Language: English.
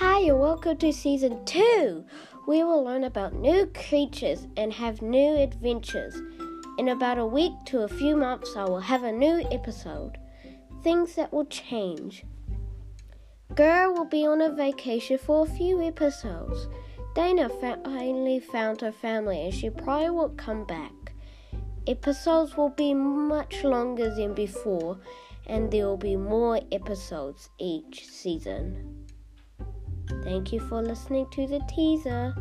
Hi, and welcome to season two. We will learn about new creatures and have new adventures. In about a week to a few months, I will have a new episode. Things that will change. Girl will be on a vacation for a few episodes. Dana finally found her family and she probably won't come back. Episodes will be much longer than before, and there will be more episodes each season. Thank you for listening to the teaser.